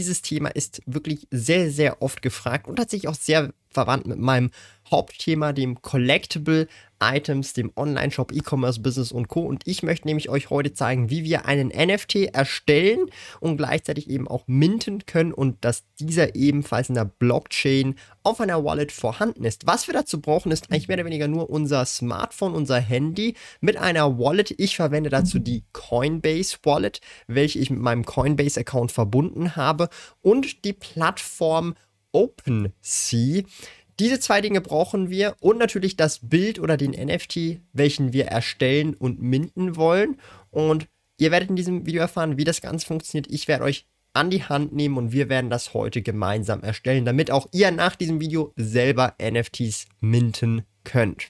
Dieses Thema ist wirklich sehr, sehr oft gefragt und tatsächlich auch sehr verwandt mit meinem Hauptthema, dem Collectible Items, dem Online-Shop, E-Commerce-Business und Co. Und ich möchte nämlich euch heute zeigen, wie wir einen NFT erstellen und gleichzeitig eben auch minten können und dass dieser ebenfalls in der Blockchain auf einer Wallet vorhanden ist. Was wir dazu brauchen, ist eigentlich mehr oder weniger nur unser Smartphone, unser Handy mit einer Wallet. Ich verwende dazu die Coinbase Wallet, welche ich mit meinem Coinbase-Account verbunden habe und die Plattform OpenSea. Diese zwei Dinge brauchen wir und natürlich das Bild oder den NFT, welchen wir erstellen und minden wollen. Und ihr werdet in diesem Video erfahren, wie das Ganze funktioniert. Ich werde euch an die Hand nehmen und wir werden das heute gemeinsam erstellen, damit auch ihr nach diesem Video selber NFTs minten könnt.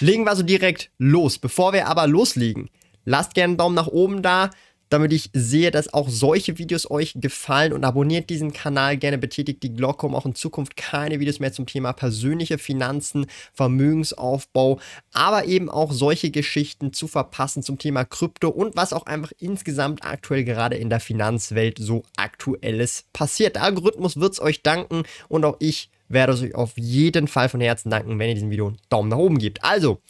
Legen wir also direkt los. Bevor wir aber loslegen, lasst gerne einen Daumen nach oben da damit ich sehe, dass auch solche Videos euch gefallen und abonniert diesen Kanal gerne, betätigt die Glocke, um auch in Zukunft keine Videos mehr zum Thema persönliche Finanzen, Vermögensaufbau, aber eben auch solche Geschichten zu verpassen zum Thema Krypto und was auch einfach insgesamt aktuell gerade in der Finanzwelt so aktuelles passiert. Der Algorithmus wird es euch danken und auch ich werde es euch auf jeden Fall von Herzen danken, wenn ihr diesem Video einen Daumen nach oben gebt. Also,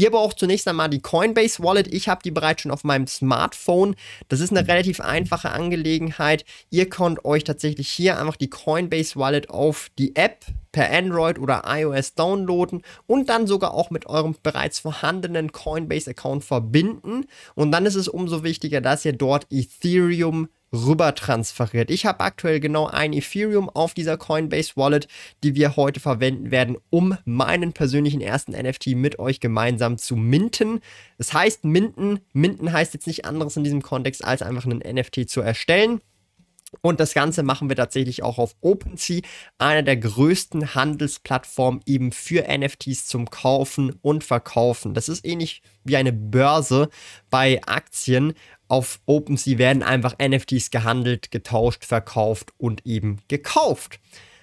Ihr braucht zunächst einmal die Coinbase Wallet. Ich habe die bereits schon auf meinem Smartphone. Das ist eine relativ einfache Angelegenheit. Ihr könnt euch tatsächlich hier einfach die Coinbase Wallet auf die App per Android oder iOS downloaden und dann sogar auch mit eurem bereits vorhandenen Coinbase-Account verbinden. Und dann ist es umso wichtiger, dass ihr dort Ethereum rüber transferiert. Ich habe aktuell genau ein Ethereum auf dieser Coinbase Wallet, die wir heute verwenden werden, um meinen persönlichen ersten NFT mit euch gemeinsam zu minten. Das heißt, minten, minten heißt jetzt nicht anderes in diesem Kontext, als einfach einen NFT zu erstellen. Und das Ganze machen wir tatsächlich auch auf OpenSea, einer der größten Handelsplattformen eben für NFTs zum Kaufen und Verkaufen. Das ist ähnlich wie eine Börse bei Aktien. Auf OpenSea werden einfach NFTs gehandelt, getauscht, verkauft und eben gekauft.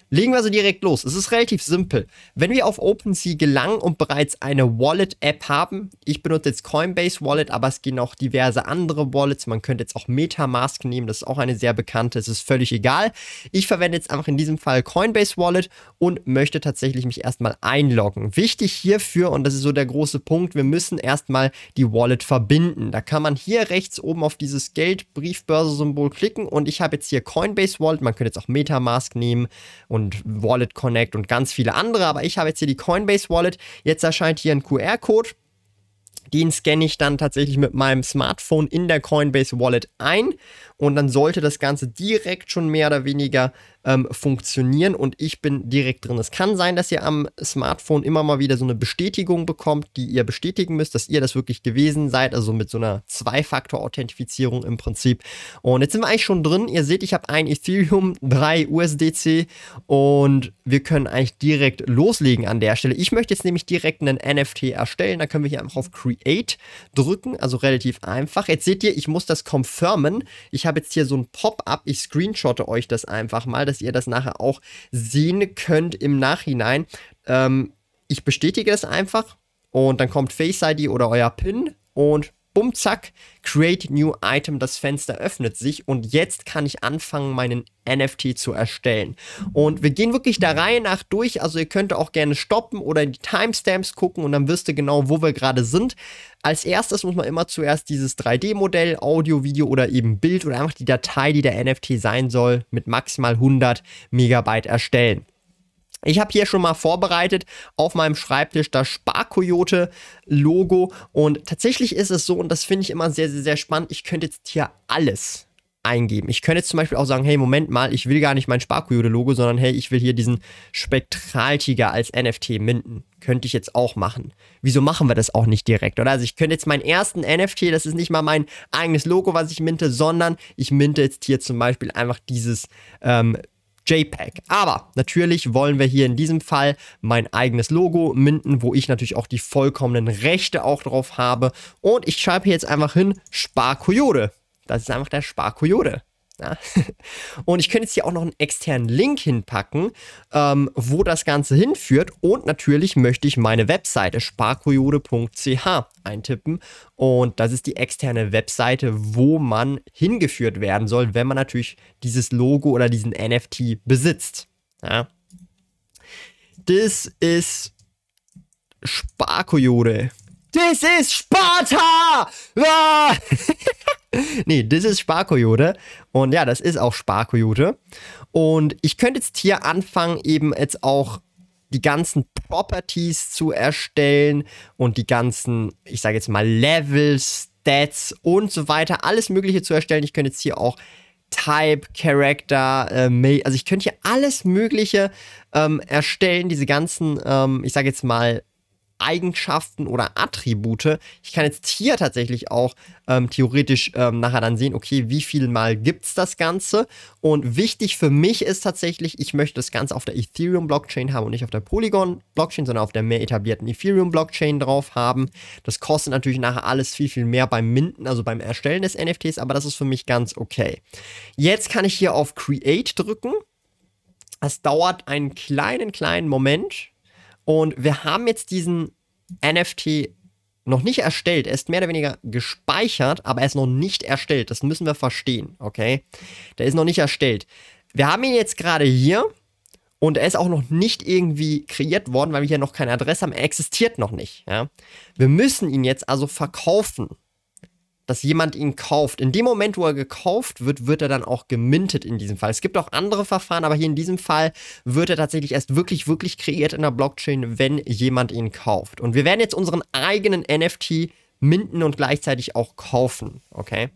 Legen wir so direkt los. Es ist relativ simpel. Wenn wir auf OpenSea gelangen und bereits eine Wallet-App haben, ich benutze jetzt Coinbase Wallet, aber es gehen auch diverse andere Wallets. Man könnte jetzt auch Metamask nehmen, das ist auch eine sehr bekannte, es ist völlig egal. Ich verwende jetzt einfach in diesem Fall Coinbase Wallet und möchte tatsächlich mich erstmal einloggen. Wichtig hierfür, und das ist so der große Punkt, wir müssen erstmal die Wallet verbinden. Da kann man hier rechts oben auf dieses Geld-Briefbörse-Symbol klicken und ich habe jetzt hier Coinbase Wallet, man könnte jetzt auch Metamask nehmen und und Wallet Connect und ganz viele andere. Aber ich habe jetzt hier die Coinbase Wallet. Jetzt erscheint hier ein QR-Code. Den scanne ich dann tatsächlich mit meinem Smartphone in der Coinbase Wallet ein und dann sollte das Ganze direkt schon mehr oder weniger ähm, funktionieren und ich bin direkt drin. Es kann sein, dass ihr am Smartphone immer mal wieder so eine Bestätigung bekommt, die ihr bestätigen müsst, dass ihr das wirklich gewesen seid, also mit so einer Zwei-Faktor-Authentifizierung im Prinzip. Und jetzt sind wir eigentlich schon drin. Ihr seht, ich habe ein Ethereum, drei USDC und wir können eigentlich direkt loslegen an der Stelle. Ich möchte jetzt nämlich direkt einen NFT erstellen. Da können wir hier einfach auf Create drücken, also relativ einfach. Jetzt seht ihr, ich muss das confirmen. Ich habe jetzt hier so ein Pop-up. Ich screenshotte euch das einfach mal, dass ihr das nachher auch sehen könnt im Nachhinein. Ähm, ich bestätige das einfach und dann kommt Face ID oder euer PIN und bumm, zack, Create New Item, das Fenster öffnet sich und jetzt kann ich anfangen, meinen NFT zu erstellen. Und wir gehen wirklich der Reihe nach durch, also ihr könnt auch gerne stoppen oder in die Timestamps gucken und dann wisst ihr genau, wo wir gerade sind. Als erstes muss man immer zuerst dieses 3D-Modell, Audio, Video oder eben Bild oder einfach die Datei, die der NFT sein soll, mit maximal 100 Megabyte erstellen. Ich habe hier schon mal vorbereitet auf meinem Schreibtisch das Sparkoyote-Logo und tatsächlich ist es so, und das finde ich immer sehr, sehr, sehr spannend, ich könnte jetzt hier alles eingeben. Ich könnte jetzt zum Beispiel auch sagen, hey, Moment mal, ich will gar nicht mein Sparkoyote-Logo, sondern hey, ich will hier diesen Spektraltiger als NFT minden. Könnte ich jetzt auch machen. Wieso machen wir das auch nicht direkt, oder? Also ich könnte jetzt meinen ersten NFT, das ist nicht mal mein eigenes Logo, was ich minte, sondern ich minte jetzt hier zum Beispiel einfach dieses ähm, JPEG. Aber natürlich wollen wir hier in diesem Fall mein eigenes Logo minden, wo ich natürlich auch die vollkommenen Rechte auch drauf habe. Und ich schreibe hier jetzt einfach hin Sparkoyote. Das ist einfach der Sparkoyote. Ja. Und ich könnte jetzt hier auch noch einen externen Link hinpacken, ähm, wo das Ganze hinführt. Und natürlich möchte ich meine Webseite sparkoyote.ch eintippen. Und das ist die externe Webseite, wo man hingeführt werden soll, wenn man natürlich dieses Logo oder diesen NFT besitzt. Ja. Das ist Sparkoyote. Das ist Sparta! Ah! Nee, das ist Sparkoyote. Und ja, das ist auch Sparkoyote. Und ich könnte jetzt hier anfangen, eben jetzt auch die ganzen Properties zu erstellen und die ganzen, ich sage jetzt mal, Levels, Stats und so weiter, alles Mögliche zu erstellen. Ich könnte jetzt hier auch Type, Character, äh, also ich könnte hier alles Mögliche ähm, erstellen, diese ganzen, ähm, ich sage jetzt mal, Eigenschaften oder Attribute. Ich kann jetzt hier tatsächlich auch ähm, theoretisch ähm, nachher dann sehen, okay, wie viel mal gibt es das Ganze. Und wichtig für mich ist tatsächlich, ich möchte das Ganze auf der Ethereum-Blockchain haben und nicht auf der Polygon-Blockchain, sondern auf der mehr etablierten Ethereum-Blockchain drauf haben. Das kostet natürlich nachher alles viel, viel mehr beim Minden, also beim Erstellen des NFTs, aber das ist für mich ganz okay. Jetzt kann ich hier auf Create drücken. Es dauert einen kleinen, kleinen Moment. Und wir haben jetzt diesen NFT noch nicht erstellt. Er ist mehr oder weniger gespeichert, aber er ist noch nicht erstellt. Das müssen wir verstehen, okay? Der ist noch nicht erstellt. Wir haben ihn jetzt gerade hier und er ist auch noch nicht irgendwie kreiert worden, weil wir hier noch keine Adresse haben. Er existiert noch nicht, ja? Wir müssen ihn jetzt also verkaufen dass jemand ihn kauft. In dem Moment, wo er gekauft wird, wird er dann auch gemintet in diesem Fall. Es gibt auch andere Verfahren, aber hier in diesem Fall wird er tatsächlich erst wirklich, wirklich kreiert in der Blockchain, wenn jemand ihn kauft. Und wir werden jetzt unseren eigenen NFT minten und gleichzeitig auch kaufen, okay?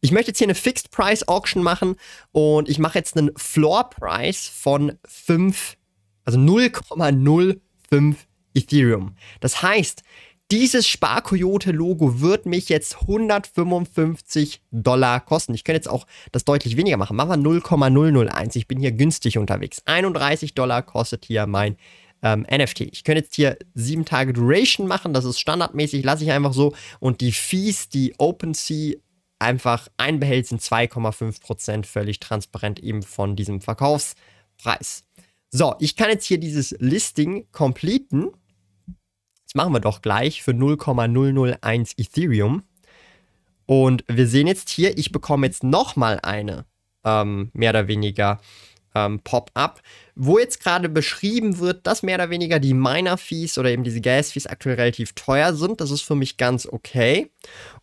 Ich möchte jetzt hier eine Fixed Price Auction machen und ich mache jetzt einen Floor Price von 5, also 0,05 Ethereum. Das heißt, dieses Sparkoyote-Logo wird mich jetzt 155 Dollar kosten. Ich könnte jetzt auch das deutlich weniger machen. Machen wir 0,001. Ich bin hier günstig unterwegs. 31 Dollar kostet hier mein ähm, NFT. Ich könnte jetzt hier 7 Tage Duration machen. Das ist standardmäßig. Lasse ich einfach so. Und die Fees, die OpenSea einfach einbehält, sind 2,5% völlig transparent eben von diesem Verkaufspreis. So, ich kann jetzt hier dieses Listing completen das machen wir doch gleich für 0,001 Ethereum. Und wir sehen jetzt hier, ich bekomme jetzt nochmal eine, ähm, mehr oder weniger ähm, Pop-up, wo jetzt gerade beschrieben wird, dass mehr oder weniger die Miner-Fees oder eben diese Gas-Fees aktuell relativ teuer sind. Das ist für mich ganz okay.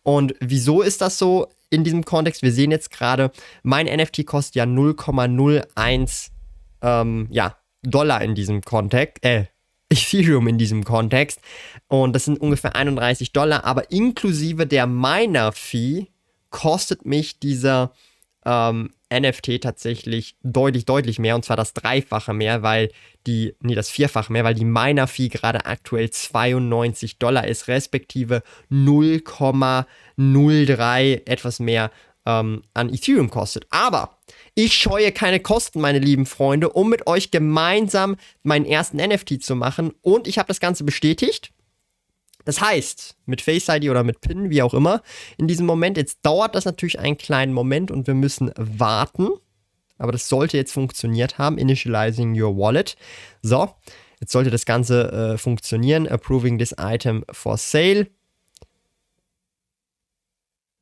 Und wieso ist das so in diesem Kontext? Wir sehen jetzt gerade, mein NFT kostet ja 0,01 ähm, ja, Dollar in diesem Kontext, äh, Ethereum in diesem Kontext. Und das sind ungefähr 31 Dollar, aber inklusive der Miner-Fee kostet mich dieser ähm, NFT tatsächlich deutlich, deutlich mehr. Und zwar das Dreifache mehr, weil die, nee, das Vierfache mehr, weil die Miner-Fee gerade aktuell 92 Dollar ist, respektive 0,03 etwas mehr ähm, an Ethereum kostet. Aber ich scheue keine Kosten, meine lieben Freunde, um mit euch gemeinsam meinen ersten NFT zu machen. Und ich habe das Ganze bestätigt. Das heißt, mit Face ID oder mit PIN, wie auch immer, in diesem Moment, jetzt dauert das natürlich einen kleinen Moment und wir müssen warten. Aber das sollte jetzt funktioniert haben. Initializing your wallet. So, jetzt sollte das Ganze äh, funktionieren. Approving this item for sale.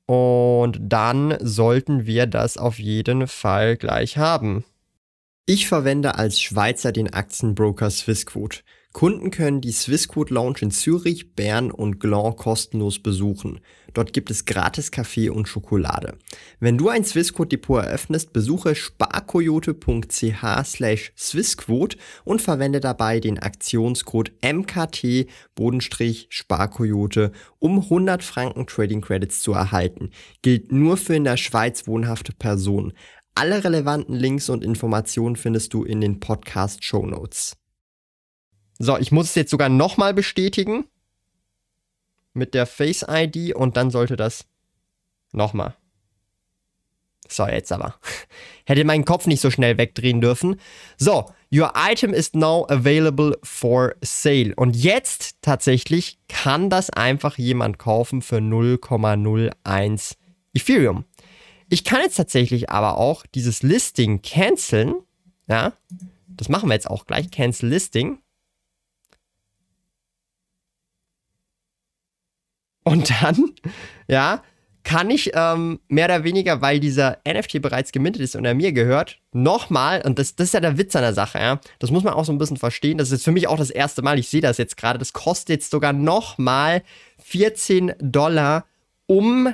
Und dann sollten wir das auf jeden Fall gleich haben. Ich verwende als Schweizer den Aktienbroker Swissquote. Kunden können die Swissquote Lounge in Zürich, Bern und Gland kostenlos besuchen. Dort gibt es gratis Kaffee und Schokolade. Wenn du ein Swissquote Depot eröffnest, besuche sparkoyote.ch slash Swissquote und verwende dabei den Aktionscode MKT Sparkoyote, um 100 Franken Trading Credits zu erhalten. Gilt nur für in der Schweiz wohnhafte Personen. Alle relevanten Links und Informationen findest du in den Podcast Show Notes. So, ich muss es jetzt sogar nochmal bestätigen. Mit der Face ID und dann sollte das nochmal. So, jetzt aber. Hätte meinen Kopf nicht so schnell wegdrehen dürfen. So, your item is now available for sale. Und jetzt tatsächlich kann das einfach jemand kaufen für 0,01 Ethereum. Ich kann jetzt tatsächlich aber auch dieses Listing canceln. Ja, das machen wir jetzt auch gleich. Cancel Listing. Und dann, ja, kann ich ähm, mehr oder weniger, weil dieser NFT bereits gemintet ist und er mir gehört, nochmal, und das, das ist ja der Witz an der Sache, ja, das muss man auch so ein bisschen verstehen, das ist jetzt für mich auch das erste Mal, ich sehe das jetzt gerade, das kostet jetzt sogar nochmal 14 Dollar, um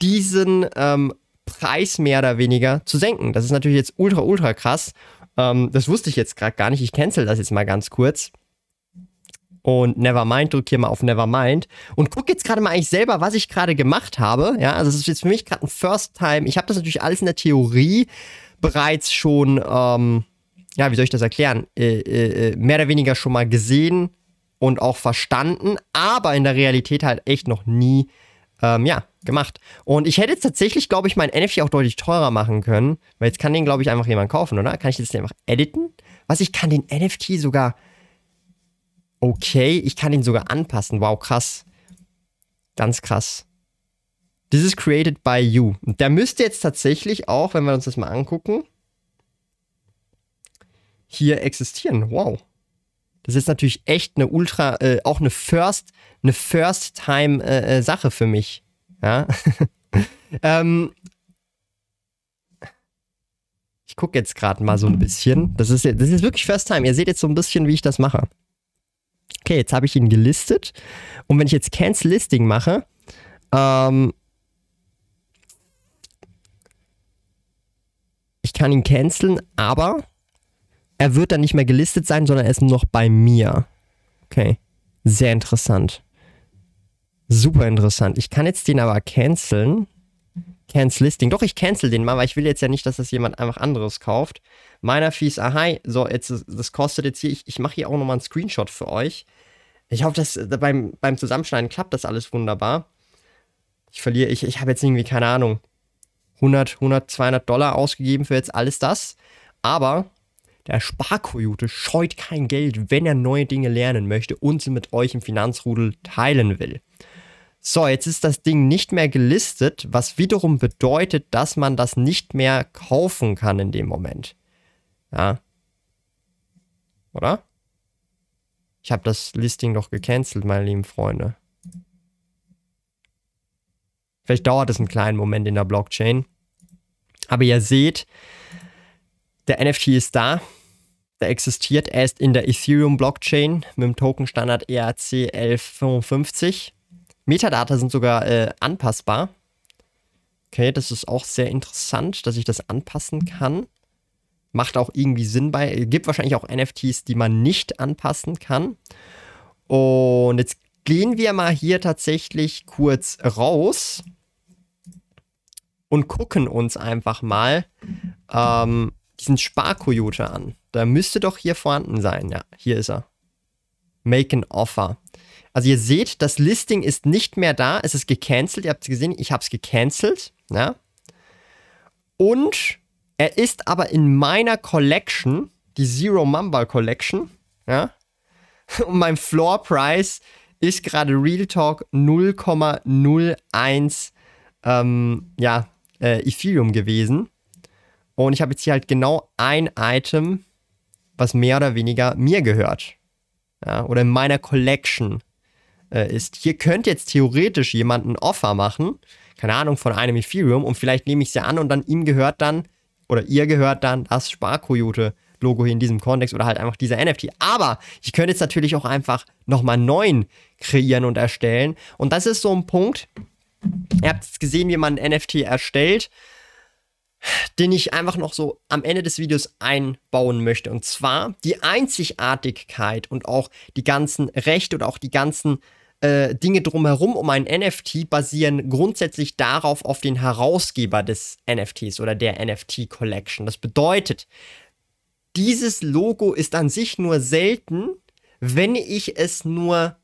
diesen ähm, Preis mehr oder weniger zu senken. Das ist natürlich jetzt ultra, ultra krass. Ähm, das wusste ich jetzt gerade gar nicht, ich cancel das jetzt mal ganz kurz und Nevermind, drücke hier mal auf Nevermind und gucke jetzt gerade mal eigentlich selber, was ich gerade gemacht habe. Ja, also es ist jetzt für mich gerade ein First Time. Ich habe das natürlich alles in der Theorie bereits schon, ähm, ja, wie soll ich das erklären, äh, äh, äh, mehr oder weniger schon mal gesehen und auch verstanden, aber in der Realität halt echt noch nie, ähm, ja, gemacht. Und ich hätte jetzt tatsächlich, glaube ich, mein NFT auch deutlich teurer machen können, weil jetzt kann den, glaube ich, einfach jemand kaufen, oder? Kann ich das einfach editen? Was, ich kann den NFT sogar okay, ich kann ihn sogar anpassen. Wow, krass. Ganz krass. This is created by you. Der müsste jetzt tatsächlich auch, wenn wir uns das mal angucken, hier existieren. Wow. Das ist natürlich echt eine ultra, äh, auch eine First, eine First-Time-Sache äh, äh für mich. Ja. ähm, ich gucke jetzt gerade mal so ein bisschen. Das ist, das ist wirklich First Time. Ihr seht jetzt so ein bisschen, wie ich das mache okay, jetzt habe ich ihn gelistet. Und wenn ich jetzt Cancel Listing mache, ähm, ich kann ihn canceln, aber er wird dann nicht mehr gelistet sein, sondern er ist noch bei mir. Okay, sehr interessant. Super interessant. Ich kann jetzt den aber canceln. Cancel Listing. Doch, ich cancel den mal, weil ich will jetzt ja nicht, dass das jemand einfach anderes kauft. Meiner Fees, aha, so, jetzt, das kostet jetzt hier, ich, ich mache hier auch nochmal einen Screenshot für euch. Ich hoffe, dass äh, beim, beim Zusammenschneiden klappt das alles wunderbar. Ich verliere, ich, ich habe jetzt irgendwie, keine Ahnung, 100, 100, 200 Dollar ausgegeben für jetzt alles das. Aber der Sparkoyote scheut kein Geld, wenn er neue Dinge lernen möchte und sie mit euch im Finanzrudel teilen will. So, jetzt ist das Ding nicht mehr gelistet, was wiederum bedeutet, dass man das nicht mehr kaufen kann in dem Moment. Ja. Oder? Ich habe das Listing doch gecancelt, meine lieben Freunde. Vielleicht dauert es einen kleinen Moment in der Blockchain. Aber ihr seht, der NFT ist da. Der existiert. Er ist in der Ethereum-Blockchain mit dem Tokenstandard ERC 1155. Metadata sind sogar äh, anpassbar. Okay, das ist auch sehr interessant, dass ich das anpassen kann. Macht auch irgendwie Sinn bei. Gibt wahrscheinlich auch NFTs, die man nicht anpassen kann. Und jetzt gehen wir mal hier tatsächlich kurz raus und gucken uns einfach mal ähm, diesen Sparkoyote an. Da müsste doch hier vorhanden sein. Ja, hier ist er. Make an Offer. Also ihr seht, das Listing ist nicht mehr da. Es ist gecancelt. Ihr habt es gesehen, ich habe es gecancelt. Ja. Und er ist aber in meiner Collection, die Zero Mamba Collection, ja. Und mein Floor Price ist gerade Real Talk 0,01 ähm, ja, äh, Ethereum gewesen. Und ich habe jetzt hier halt genau ein Item, was mehr oder weniger mir gehört. Ja, oder in meiner Collection äh, ist. Hier könnte jetzt theoretisch jemand ein Offer machen, keine Ahnung, von einem Ethereum und vielleicht nehme ich sie an und dann ihm gehört dann oder ihr gehört dann das Sparkoyote Logo hier in diesem Kontext oder halt einfach dieser NFT. Aber ich könnte jetzt natürlich auch einfach nochmal neuen kreieren und erstellen. Und das ist so ein Punkt. Ihr habt jetzt gesehen, wie man ein NFT erstellt den ich einfach noch so am Ende des Videos einbauen möchte. Und zwar die Einzigartigkeit und auch die ganzen Rechte oder auch die ganzen äh, Dinge drumherum um ein NFT basieren grundsätzlich darauf auf den Herausgeber des NFTs oder der NFT Collection. Das bedeutet, dieses Logo ist an sich nur selten, wenn ich es nur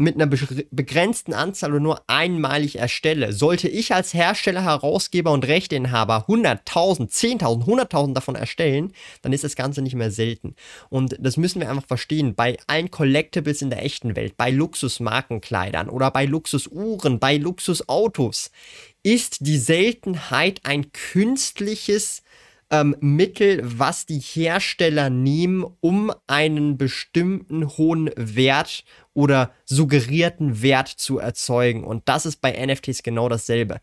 mit einer begrenzten Anzahl oder nur einmalig erstelle. Sollte ich als Hersteller, Herausgeber und Rechteinhaber 100.000, 10.000, 100.000 davon erstellen, dann ist das Ganze nicht mehr selten. Und das müssen wir einfach verstehen. Bei allen Collectibles in der echten Welt, bei Luxusmarkenkleidern oder bei Luxusuhren, bei Luxusautos, ist die Seltenheit ein künstliches ähm, Mittel, was die Hersteller nehmen, um einen bestimmten hohen Wert oder suggerierten Wert zu erzeugen. Und das ist bei NFTs genau dasselbe.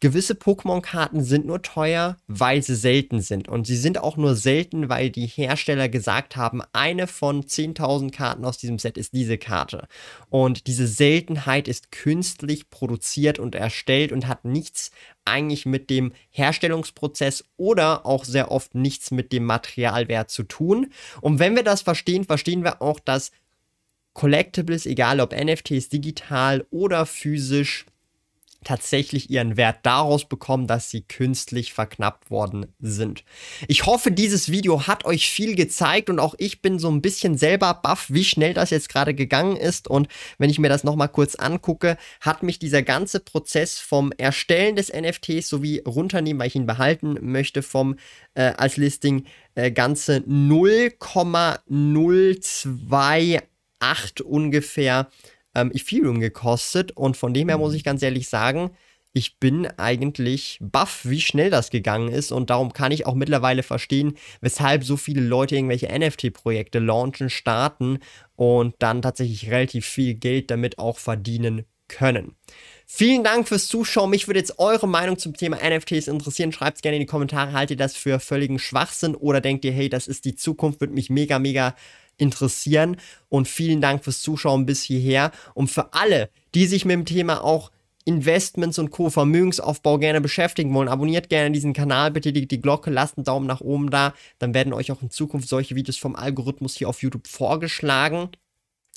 Gewisse Pokémon-Karten sind nur teuer, weil sie selten sind. Und sie sind auch nur selten, weil die Hersteller gesagt haben, eine von 10.000 Karten aus diesem Set ist diese Karte. Und diese Seltenheit ist künstlich produziert und erstellt und hat nichts eigentlich mit dem Herstellungsprozess oder auch sehr oft nichts mit dem Materialwert zu tun. Und wenn wir das verstehen, verstehen wir auch, dass Collectibles, egal ob NFTs digital oder physisch, tatsächlich ihren Wert daraus bekommen, dass sie künstlich verknappt worden sind. Ich hoffe, dieses Video hat euch viel gezeigt und auch ich bin so ein bisschen selber baff, wie schnell das jetzt gerade gegangen ist und wenn ich mir das nochmal kurz angucke, hat mich dieser ganze Prozess vom Erstellen des NFTs sowie runternehmen, weil ich ihn behalten möchte, vom äh, als Listing äh, ganze 0,028 ungefähr ähm, Ethereum gekostet. Und von dem her muss ich ganz ehrlich sagen, ich bin eigentlich baff, wie schnell das gegangen ist. Und darum kann ich auch mittlerweile verstehen, weshalb so viele Leute irgendwelche NFT-Projekte launchen, starten und dann tatsächlich relativ viel Geld damit auch verdienen können. Vielen Dank fürs Zuschauen. Mich würde jetzt eure Meinung zum Thema NFTs interessieren. Schreibt es gerne in die Kommentare. Haltet ihr das für völligen Schwachsinn oder denkt ihr, hey, das ist die Zukunft, würde mich mega, mega interessieren. Und vielen Dank fürs Zuschauen bis hierher. Und für alle, die sich mit dem Thema auch Investments und Co. Vermögensaufbau gerne beschäftigen wollen, abonniert gerne diesen Kanal, die, die Glocke, lasst einen Daumen nach oben da, dann werden euch auch in Zukunft solche Videos vom Algorithmus hier auf YouTube vorgeschlagen.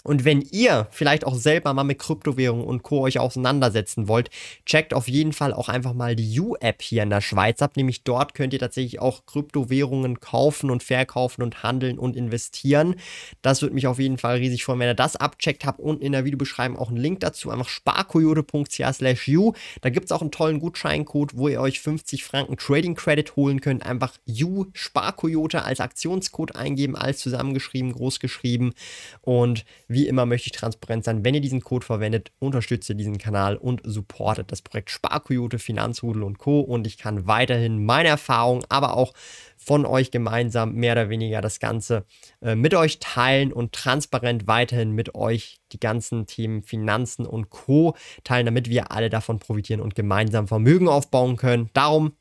Und wenn ihr vielleicht auch selber mal mit Kryptowährungen und Co. euch auseinandersetzen wollt, checkt auf jeden Fall auch einfach mal die U-App hier in der Schweiz ab. Nämlich dort könnt ihr tatsächlich auch Kryptowährungen kaufen und verkaufen und handeln und investieren. Das würde mich auf jeden Fall riesig freuen, wenn ihr das abcheckt. Habt unten in der Videobeschreibung auch einen Link dazu. Einfach sparkoyote.ch u. Da gibt es auch einen tollen Gutscheincode, wo ihr euch 50 Franken Trading Credit holen könnt. Einfach U Sparkoyote als Aktionscode eingeben, alles zusammengeschrieben, groß geschrieben. Und wie immer möchte ich transparent sein. Wenn ihr diesen Code verwendet, unterstützt ihr diesen Kanal und supportet das Projekt Sparkoyote, Finanzrudel und Co. Und ich kann weiterhin meine Erfahrungen, aber auch von euch gemeinsam mehr oder weniger das Ganze äh, mit euch teilen und transparent weiterhin mit euch die ganzen Themen Finanzen und Co. teilen, damit wir alle davon profitieren und gemeinsam Vermögen aufbauen können. Darum,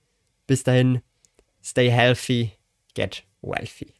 bis dahin, stay healthy, get wealthy.